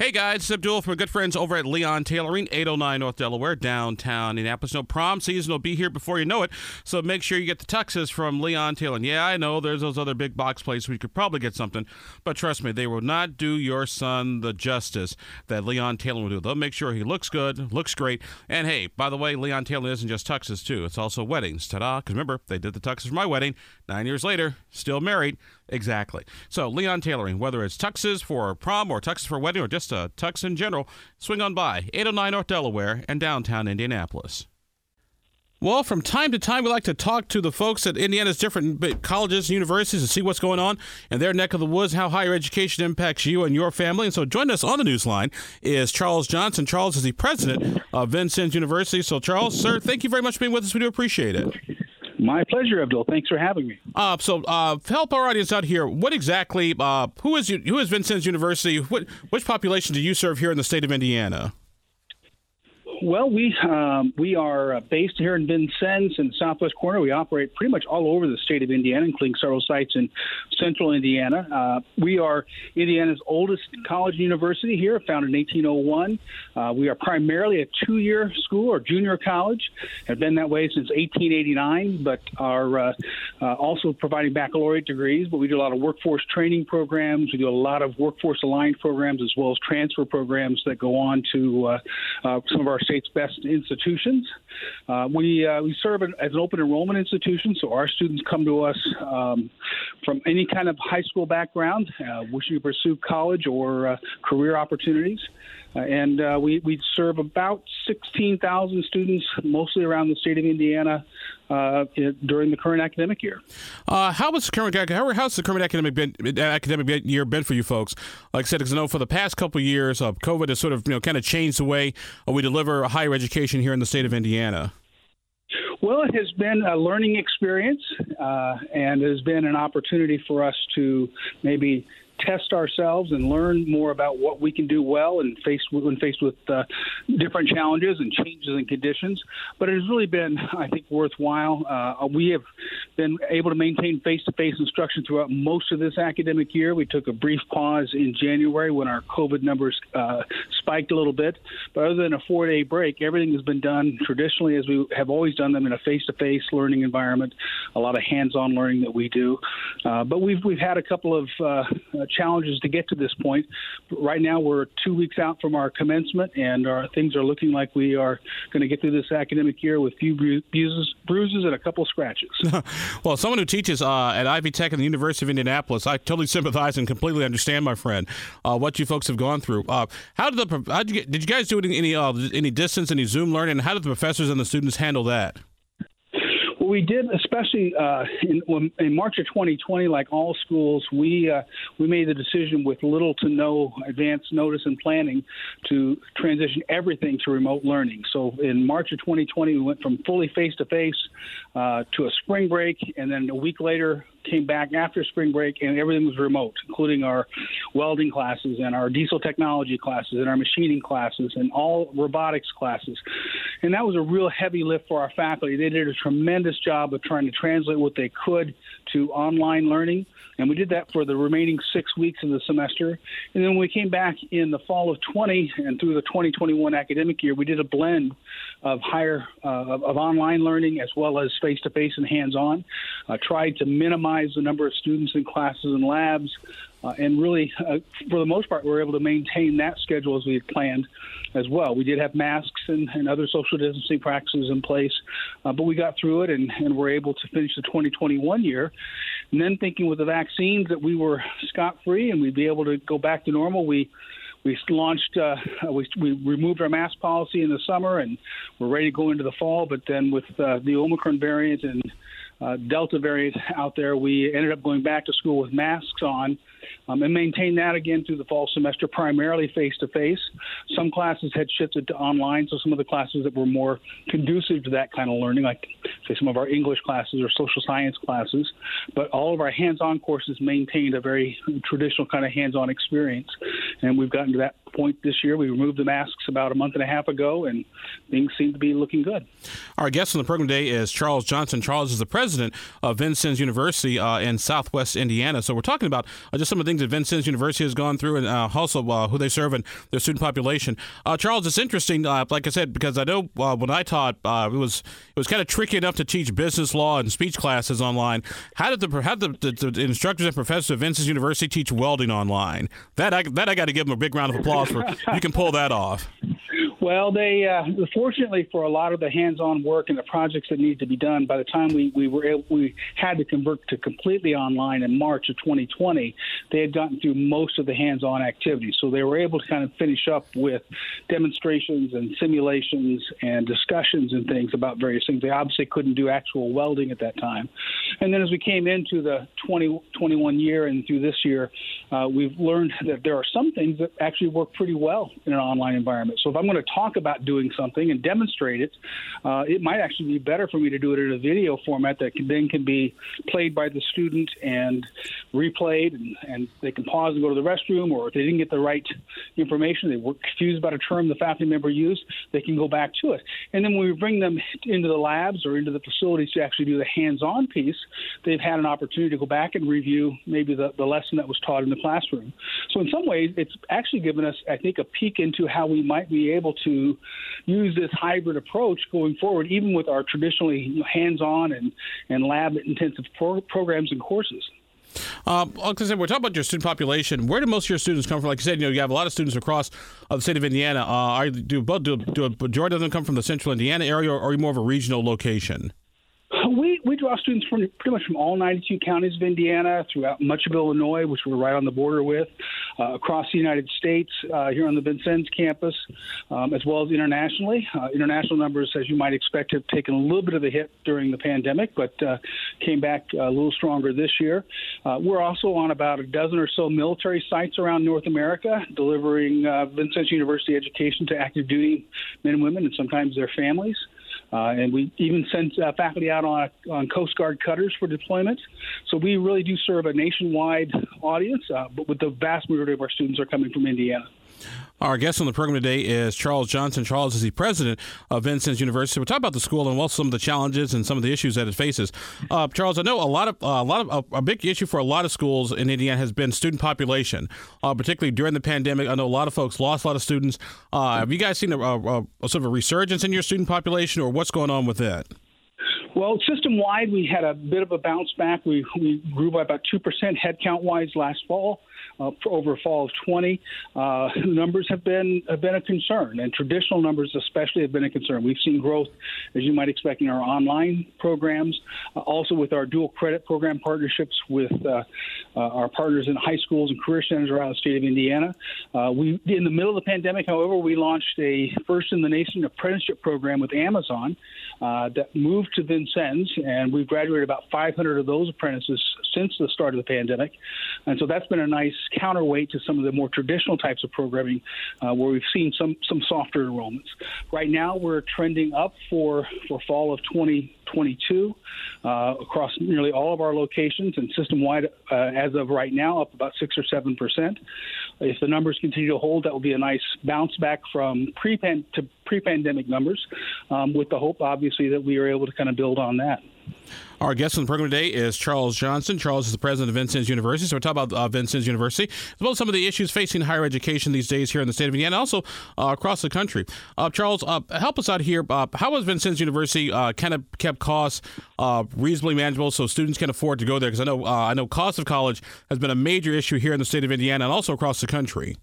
Hey guys, it's Abdul from good friends over at Leon Tailoring, 809 North Delaware, downtown Indianapolis. No prom season will be here before you know it, so make sure you get the tuxes from Leon Tailoring. Yeah, I know there's those other big box places where you could probably get something, but trust me, they will not do your son the justice that Leon Tailoring will do. They'll make sure he looks good, looks great, and hey, by the way, Leon Tailoring isn't just tuxes too; it's also weddings. Ta-da! Because remember, they did the tuxes for my wedding. Nine years later, still married. Exactly. So Leon Tailoring, whether it's tuxes for prom or tuxes for wedding or just a tux in general, swing on by 809 North Delaware and downtown Indianapolis. Well, from time to time, we like to talk to the folks at Indiana's different colleges and universities and see what's going on in their neck of the woods, how higher education impacts you and your family. And so, joining us on the newsline is Charles Johnson. Charles is the president of Vincennes University. So, Charles, sir, thank you very much for being with us. We do appreciate it. My pleasure, Abdul. Thanks for having me. Uh, so, uh, help our audience out here. What exactly? Uh, who is who is Vincennes University? What which population do you serve here in the state of Indiana? Well, we um, we are uh, based here in Vincennes in the southwest corner. We operate pretty much all over the state of Indiana, including several sites in central Indiana. Uh, we are Indiana's oldest college and university here, founded in 1801. Uh, we are primarily a two-year school or junior college. Have been that way since 1889, but are uh, uh, also providing baccalaureate degrees. But we do a lot of workforce training programs. We do a lot of workforce aligned programs as well as transfer programs that go on to uh, some of our state's best institutions. Uh, we uh, we serve as an open enrollment institution, so our students come to us um, from any kind of high school background, uh, wishing to pursue college or uh, career opportunities. Uh, and uh, we, we serve about 16,000 students, mostly around the state of Indiana, uh, during the current academic year. Uh, how was the current how, how's the current academic been, academic year been for you folks? Like I said, because I know for the past couple of years, uh, COVID has sort of you know kind of changed the way we deliver higher education here in the state of Indiana. Well, it has been a learning experience, uh, and has been an opportunity for us to maybe test ourselves and learn more about what we can do well and faced when faced with uh, different challenges and changes in conditions. But it has really been, I think, worthwhile. Uh, we have been able to maintain face-to-face instruction throughout most of this academic year. We took a brief pause in January when our COVID numbers uh, spiked a little bit, but other than a four-day break, everything has been done traditionally as we have always done them in a face-to-face learning environment. A lot of hands-on learning that we do, uh, but we've we've had a couple of uh, challenges to get to this point. Right now, we're two weeks out from our commencement, and our things are looking like we are going to get through this academic year with few bruises, bruises and a couple scratches. well, someone who teaches uh, at Ivy Tech and the University of Indianapolis, I totally sympathize and completely understand, my friend, uh, what you folks have gone through. Uh, how did the how did you, did you guys do any any, uh, any distance, any Zoom learning? How did the professors and the students handle that? We did, especially uh, in, in, March of 2020, like all schools, we uh, we made the decision with little to no advance notice and planning to transition everything to remote learning. So in March of 2020, we went from fully face to face to a spring break, and then a week later, came back after spring break and everything was remote, including our welding classes and our diesel technology classes and our machining classes and all robotics classes. And that was a real heavy lift for our faculty. They did a tremendous job of trying to translate what they could to online learning. And we did that for the remaining six weeks of the semester. And then when we came back in the fall of 20 and through the 2021 academic year, we did a blend of higher uh, of, of, online learning as well as face to face and hands on. Uh, tried to minimize the number of students in classes and labs. Uh, and really, uh, for the most part, we were able to maintain that schedule as we had planned as well. We did have masks and, and other social distancing practices in place, uh, but we got through it and, and were able to finish the 2021 year. And then thinking with the vaccines that we were scot free and we'd be able to go back to normal, we we launched uh, we, we removed our mask policy in the summer and we're ready to go into the fall. But then with uh, the Omicron variant and uh, Delta variant out there, we ended up going back to school with masks on um, and maintained that again through the fall semester, primarily face to face. Some classes had shifted to online, so some of the classes that were more conducive to that kind of learning, like say some of our English classes or social science classes, but all of our hands-on courses maintained a very traditional kind of hands-on experience, and we've gotten to that point this year. We removed the masks about a month and a half ago, and things seem to be looking good. Our guest on the program today is Charles Johnson. Charles is the president of Vincennes University uh, in Southwest Indiana. So we're talking about uh, just some of the things that Vincennes University has gone through, and uh, also uh, who they serve and their student population. Uh, Charles, it's interesting, uh, like I said, because I know when I taught, it was it was kind of tricky enough to teach business law and speech classes online. How did the how did the, the, the instructors and professors at Vincennes University teach welding online? That I, that I got to give them a big round of applause you can pull that off. Well, they uh, fortunately for a lot of the hands-on work and the projects that need to be done. By the time we we were able, we had to convert to completely online in March of 2020, they had gotten through most of the hands-on activities, so they were able to kind of finish up with demonstrations and simulations and discussions and things about various things. They obviously couldn't do actual welding at that time, and then as we came into the 2021 year and through this year, uh, we've learned that there are some things that actually work pretty well in an online environment. So if I'm going to talk about doing something and demonstrate it, uh, it might actually be better for me to do it in a video format that can, then can be played by the student and replayed, and, and they can pause and go to the restroom, or if they didn't get the right information, they were confused about a term the faculty member used, they can go back to it. And then when we bring them into the labs or into the facilities to actually do the hands-on piece, they've had an opportunity to go back and review maybe the, the lesson that was taught in the classroom. So in some ways, it's actually given us, I think, a peek into how we might be able to use this hybrid approach going forward, even with our traditionally hands-on and, and lab-intensive pro- programs and courses. Um, like I said, we're talking about your student population. Where do most of your students come from? Like I said, you know, you have a lot of students across uh, the state of Indiana. Uh, are, do, do, do a majority of them come from the central Indiana area, or are you more of a regional location? We draw students from pretty much from all 92 counties of Indiana, throughout much of Illinois, which we're right on the border with, uh, across the United States, uh, here on the Vincennes campus, um, as well as internationally. Uh, international numbers, as you might expect, have taken a little bit of a hit during the pandemic, but uh, came back a little stronger this year. Uh, we're also on about a dozen or so military sites around North America, delivering uh, Vincennes University education to active duty men and women, and sometimes their families. Uh, and we even send uh, faculty out on, on Coast Guard cutters for deployments. So we really do serve a nationwide audience, uh, but with the vast majority of our students are coming from Indiana. Our guest on the program today is Charles Johnson. Charles is the president of Vincennes University. We'll talk about the school and what some of the challenges and some of the issues that it faces. Uh, Charles, I know a lot of uh, a lot of a, a, big issue for a lot of schools in Indiana has been student population, uh, particularly during the pandemic. I know a lot of folks lost a lot of students. Uh, have you guys seen a, a, a sort of a resurgence in your student population, or what's going on with that? Well, system wide, we had a bit of a bounce back. We, we grew by about 2% headcount wise last fall uh, over fall of 20. Uh, numbers have been have been a concern, and traditional numbers especially have been a concern. We've seen growth, as you might expect, in our online programs, uh, also with our dual credit program partnerships with uh, uh, our partners in high schools and career centers around the state of Indiana. Uh, we, in the middle of the pandemic, however, we launched a first in the nation apprenticeship program with Amazon that moved to Vincennes, and we've graduated about 500 of those apprentices since the start of the pandemic, and so that's been a nice counterweight to some of the more traditional types of programming uh, where we've seen some some softer enrollments. Right now, we're trending up for for fall of 2022 uh, across nearly all of our locations and system wide uh, as of right now, up about six or seven percent. If the numbers continue to hold, that will be a nice bounce back from pre-pandemic numbers, um, with the hope, obviously, that we are able to kind of build on that. Our guest on the program today is Charles Johnson. Charles is the president of Vincennes University. So we're talking about uh, Vincennes University, as well as some of the issues facing higher education these days here in the state of Indiana, and also uh, across the country. Uh, Charles, uh, help us out here. Uh, how has Vincennes University uh, kind of kept costs reasonably manageable so students can afford to go there? Because I know I know cost of college has been a major issue here in the state of Indiana and also across the country.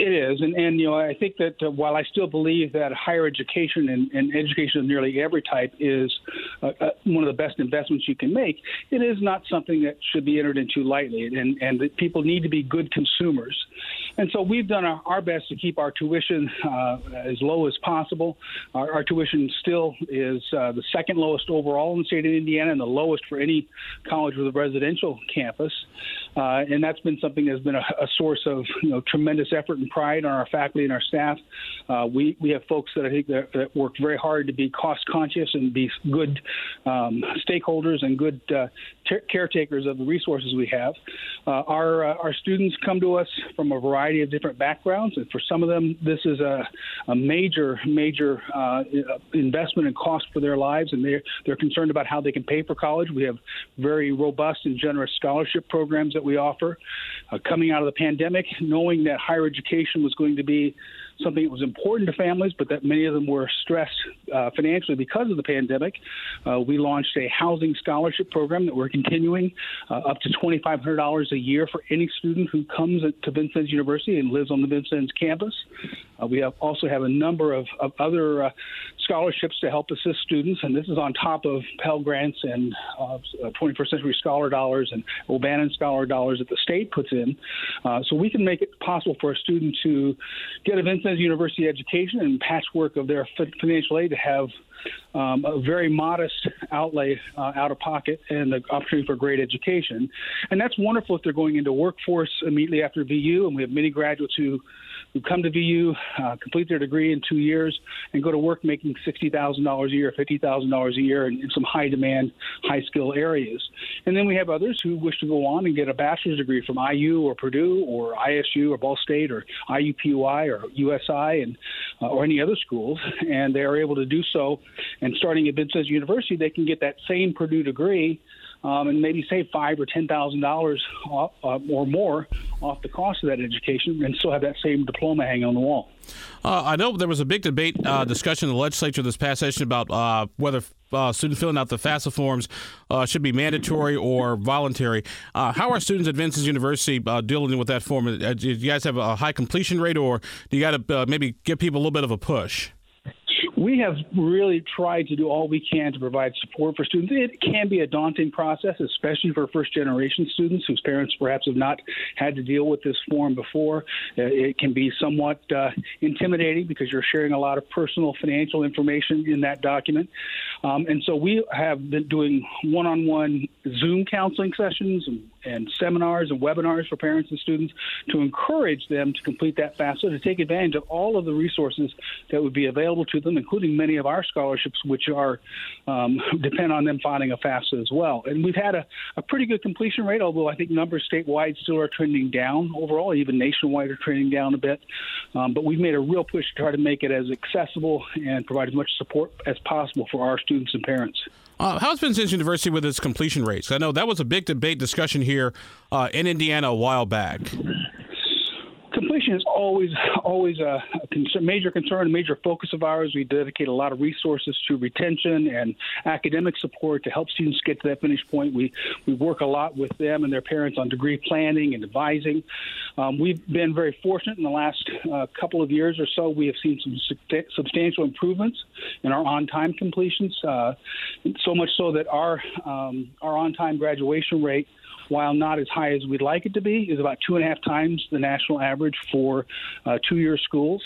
It is, and, and you know, I think that uh, while I still believe that higher education and, and education of nearly every type is uh, uh, one of the best investments you can make, it is not something that should be entered into lightly, and and that people need to be good consumers. And so we've done our, our best to keep our tuition uh, as low as possible. Our, our tuition still is uh, the second lowest overall in the state of Indiana, and the lowest for any college with a residential campus. Uh, and that's been something that's been a, a, source of you know tremendous effort and pride on our faculty and our staff. Uh, we we have folks that I think that, that, work very hard to be cost conscious and be good um, stakeholders and good uh, caretakers of the resources we have. Uh, our uh, our students come to us from a variety of different backgrounds, and for some of them, this is a, a major major uh, investment and cost for their lives, and they're they're concerned about how they can pay for college. We have very robust and generous scholarship programs that we offer. Uh, coming out of the pandemic, knowing that higher education was going to be something that was important to families, but that many of them were stressed uh, financially because of the pandemic. Uh, we launched a housing scholarship program that we're continuing uh, up to $2,500 a year for any student who comes to Vincennes University and lives on the Vincennes campus. Uh, we have also have a number of, of other uh, scholarships to help assist students, and this is on top of Pell Grants and 21st uh, Century Scholar Dollars and O'Bannon Scholar Dollars that the state puts in. so we can make it possible for a student to get a Vincennes University education and patchwork of their financial aid to have um, a very modest outlay uh, out of pocket and the opportunity for great education. And that's wonderful if they're going into workforce immediately after VU. And we have many graduates who who come to VU, uh, complete their degree in two years, and go to work making $60,000 a year, $50,000 a year in, in some high demand, high skill areas. And then we have others who wish to go on and get a bachelor's degree from IU or Purdue or ISU or Ball State or IUPUI or USI and uh, or any other schools, and they are able to do so. And starting at Vincennes University, they can get that same Purdue degree um, and maybe save five or ten thousand dollars uh, or more off the cost of that education, and still have that same diploma hanging on the wall. Uh, I know there was a big debate uh, discussion in the legislature this past session about uh, whether uh, students filling out the FAFSA forms uh, should be mandatory or voluntary. how are students at Vincennes University dealing with that form? do you guys have a high completion rate, or do you got to maybe give people a little bit of a push? We have really tried to do all we can to provide support for students. It can be a daunting process, especially for first generation students whose parents perhaps have not had to deal with this form before. Uh, it can be somewhat uh, intimidating because you're sharing a lot of personal financial information in that document. Um, and so we have been doing one on one Zoom counseling sessions and and seminars and webinars for parents and students to encourage them to complete that FAFSA, to take advantage of all of the resources that would be available to them, including many of our scholarships, which are um, depend on them finding a FAFSA as well. And we've had a, a pretty good completion rate, although I think numbers statewide still are trending down overall, even nationwide are trending down a bit. Um, but we've made a real push to try to make it as accessible and provide as much support as possible for our students and parents. Uh, how's Vincennes University with its completion rates? I know that was a big debate discussion here uh, in Indiana a while back completion is always always a, concern, major concern, a major focus of ours. We dedicate a lot of resources to retention and academic support to help students get to that finish point. We we work a lot with them and their parents on degree planning and advising. Um, we've been very fortunate in the last uh, couple of years or so. We have seen some su- substantial improvements in our on-time completions. Uh, so much so that our um, our on-time graduation rate while not as high as we'd like it to be, is about two and a half times the national average for uh, two-year schools,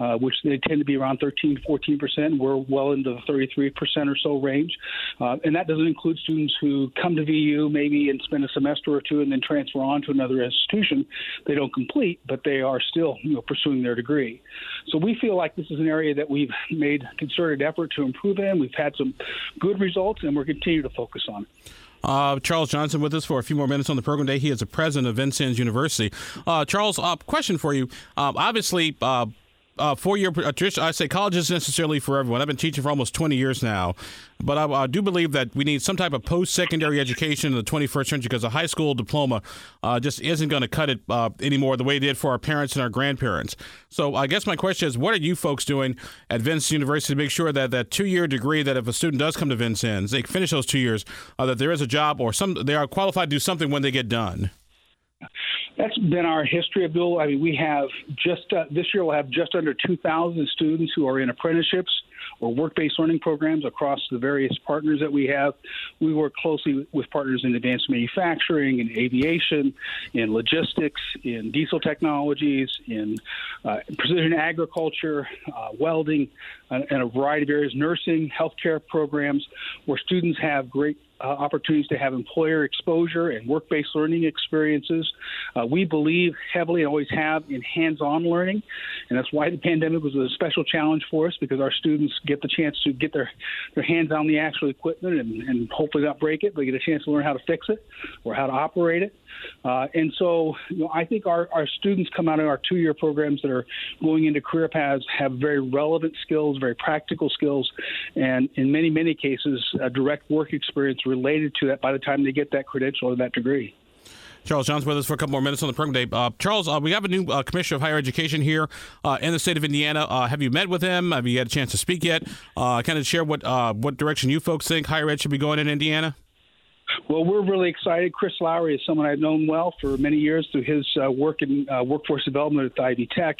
uh, which they tend to be around 13, 14 percent. We're well into the 33 percent or so range, uh, and that doesn't include students who come to VU maybe and spend a semester or two and then transfer on to another institution. They don't complete, but they are still you know, pursuing their degree. So we feel like this is an area that we've made concerted effort to improve in. We've had some good results, and we're continuing to focus on. Uh, Charles Johnson with us for a few more minutes on the program day. He is the president of Vincennes University. Uh, Charles, uh, question for you. Um, obviously, uh, uh, four year tradition. I say college isn't necessarily for everyone. I've been teaching for almost 20 years now, but I, I do believe that we need some type of post secondary education in the 21st century because a high school diploma uh, just isn't going to cut it uh, anymore the way it did for our parents and our grandparents. So I guess my question is, what are you folks doing at Vincennes University to make sure that that two year degree that if a student does come to Vincennes, they finish those two years, uh, that there is a job or some they are qualified to do something when they get done? That's been our history, Abdul. I mean, we have just uh, this year we'll have just under 2,000 students who are in apprenticeships or work based learning programs across the various partners that we have. We work closely with partners in advanced manufacturing, in aviation, in logistics, in diesel technologies, in uh, precision agriculture, uh, welding, and a variety of areas, nursing, healthcare programs, where students have great uh, opportunities to have employer exposure and work based learning experiences. Uh, we believe heavily and always have in hands on learning, and that's why the pandemic was a special challenge for us because our students get the chance to get their, their hands on the actual equipment and, and hopefully not break it, but get a chance to learn how to fix it or how to operate it. Uh, and so, you know, I think our, our students come out of our two year programs that are going into career paths have very relevant skills, very practical skills, and in many, many cases, a direct work experience related to that by the time they get that credential or that degree. Charles John's with us for a couple more minutes on the program day. Uh, Charles, uh, we have a new uh, commissioner of higher education here uh, in the state of Indiana. Uh, have you met with him? Have you had a chance to speak yet? Uh, kind of share what what direction you folks think higher ed should be going in Indiana. Well, we're really excited. Chris Lowery is someone I've known well for many years through his uh, work in uh, workforce development at Ivy Tech.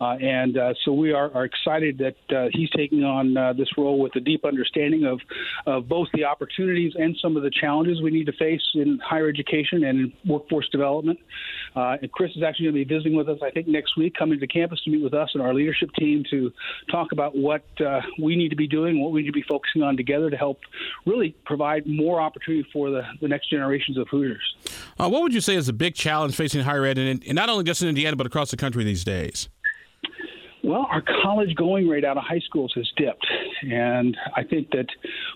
Uh, and uh, so we are, are excited that uh, he's taking on uh, this role with a deep understanding of, of both the opportunities and some of the challenges we need to face in higher education and in workforce development. and Chris is actually going to be visiting with us, I think, next week, coming to campus to meet with us and our leadership team to talk about what we need to be doing, what we need to be focusing on together to help really provide more opportunity for the, the next generations of Hoosiers. Uh, what would you say is the big challenge facing higher ed, in, in not only just in Indiana, but across the country these days? Well, our college going rate out of high schools has dipped, and I think that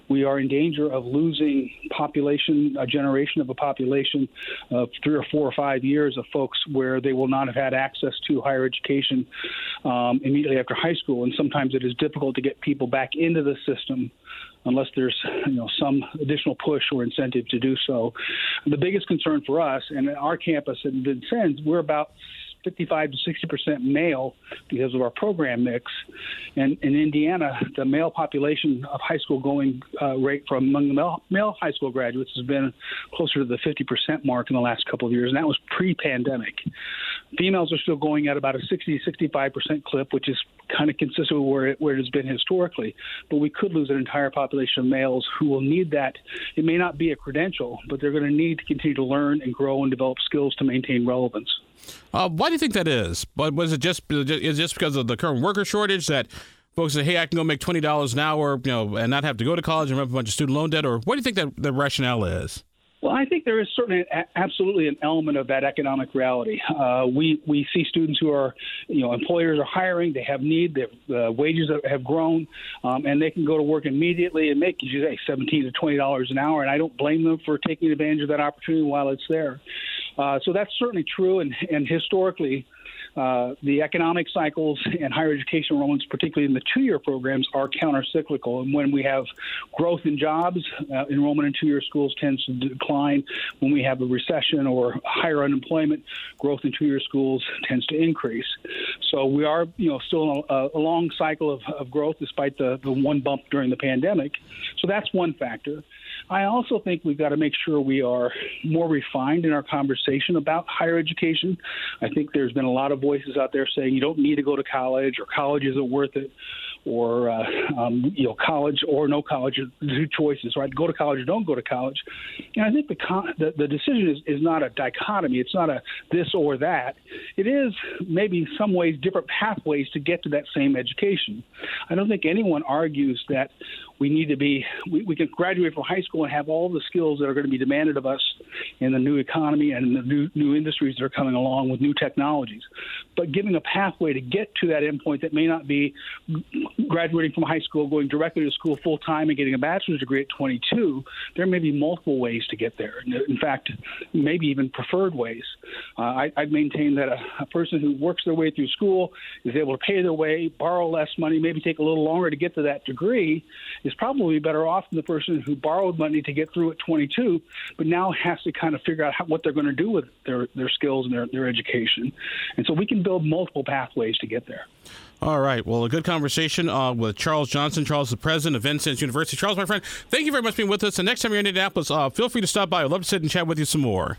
we are in danger of losing population, a generation of a population of three or four or five years of folks where they will not have had access to higher education um, immediately after high school, and sometimes it is difficult to get people back into the system unless there's you know some additional push or incentive to do so. The biggest concern for us and our campus in Vincennes, we're about 55 to 60 percent male because of our program mix. And in Indiana, the male population of high school going uh, rate from among the male, male high school graduates has been closer to the 50 percent mark in the last couple of years, and that was pre-pandemic. Females are still going at about a 60 65 percent clip, which is kind of consistent with where it, where it has been historically. But we could lose an entire population of males who will need that. It may not be a credential, but they're going to need to continue to learn and grow and develop skills to maintain relevance. Uh, why do you think that is? But was it just is just because of the current worker shortage that folks say, "Hey, I can go make twenty dollars an hour," you know, and not have to go to college and up a bunch of student loan debt? Or what do you think that the rationale is? Well, I think there is certainly absolutely an element of that economic reality. Uh, we we see students who are, you know, employers are hiring, they have need, their uh, wages have grown, um, and they can go to work immediately and make, as you say, seventeen to twenty dollars an hour. And I don't blame them for taking advantage of that opportunity while it's there. Uh, so that's certainly true, and and historically, uh, the economic cycles and higher education enrollments, particularly in the two-year programs, are countercyclical. And when we have growth in jobs, uh, enrollment in two-year schools tends to decline. When we have a recession or higher unemployment, growth in two-year schools tends to increase. So we are, you know, still in a, a long cycle of, of growth despite the, the one bump during the pandemic. So that's one factor. I also think we've got to make sure we are more refined in our conversation about higher education. I think there's been a lot of voices out there saying you don't need to go to college or college isn't worth it or uh, um, you know college or no college two choices right? Go to college or don't go to college. And i think the con- the, the decision is, is not a dichotomy. It's not a this or that. It is maybe some ways different pathways to get to that same education. I don't think anyone argues that we need to be we, we can graduate from high school and have all the skills that are going to be demanded of us in the new economy and the new new industries that are coming along with new technologies. But giving a pathway to get to that endpoint that may not be graduating from high school going directly to school full time and getting a bachelor's degree at 22 there may be multiple ways to get there. In fact maybe even preferred ways. Uh, I, I maintain that a, a person who works their way through school is able to pay their way borrow less money maybe take a little longer to get to that degree is probably better off than the person who borrowed money to get through at 22, but now has to kind of figure out how, what they're going to do with their, their skills and their, their education. And so we can build multiple pathways to get there. All right. Well, a good conversation uh, with Charles Johnson. Charles the president of Vincennes University. Charles, my friend, thank you very much for being with us. And next time you're in Indianapolis, uh, feel free to stop by. I'd love to sit and chat with you some more.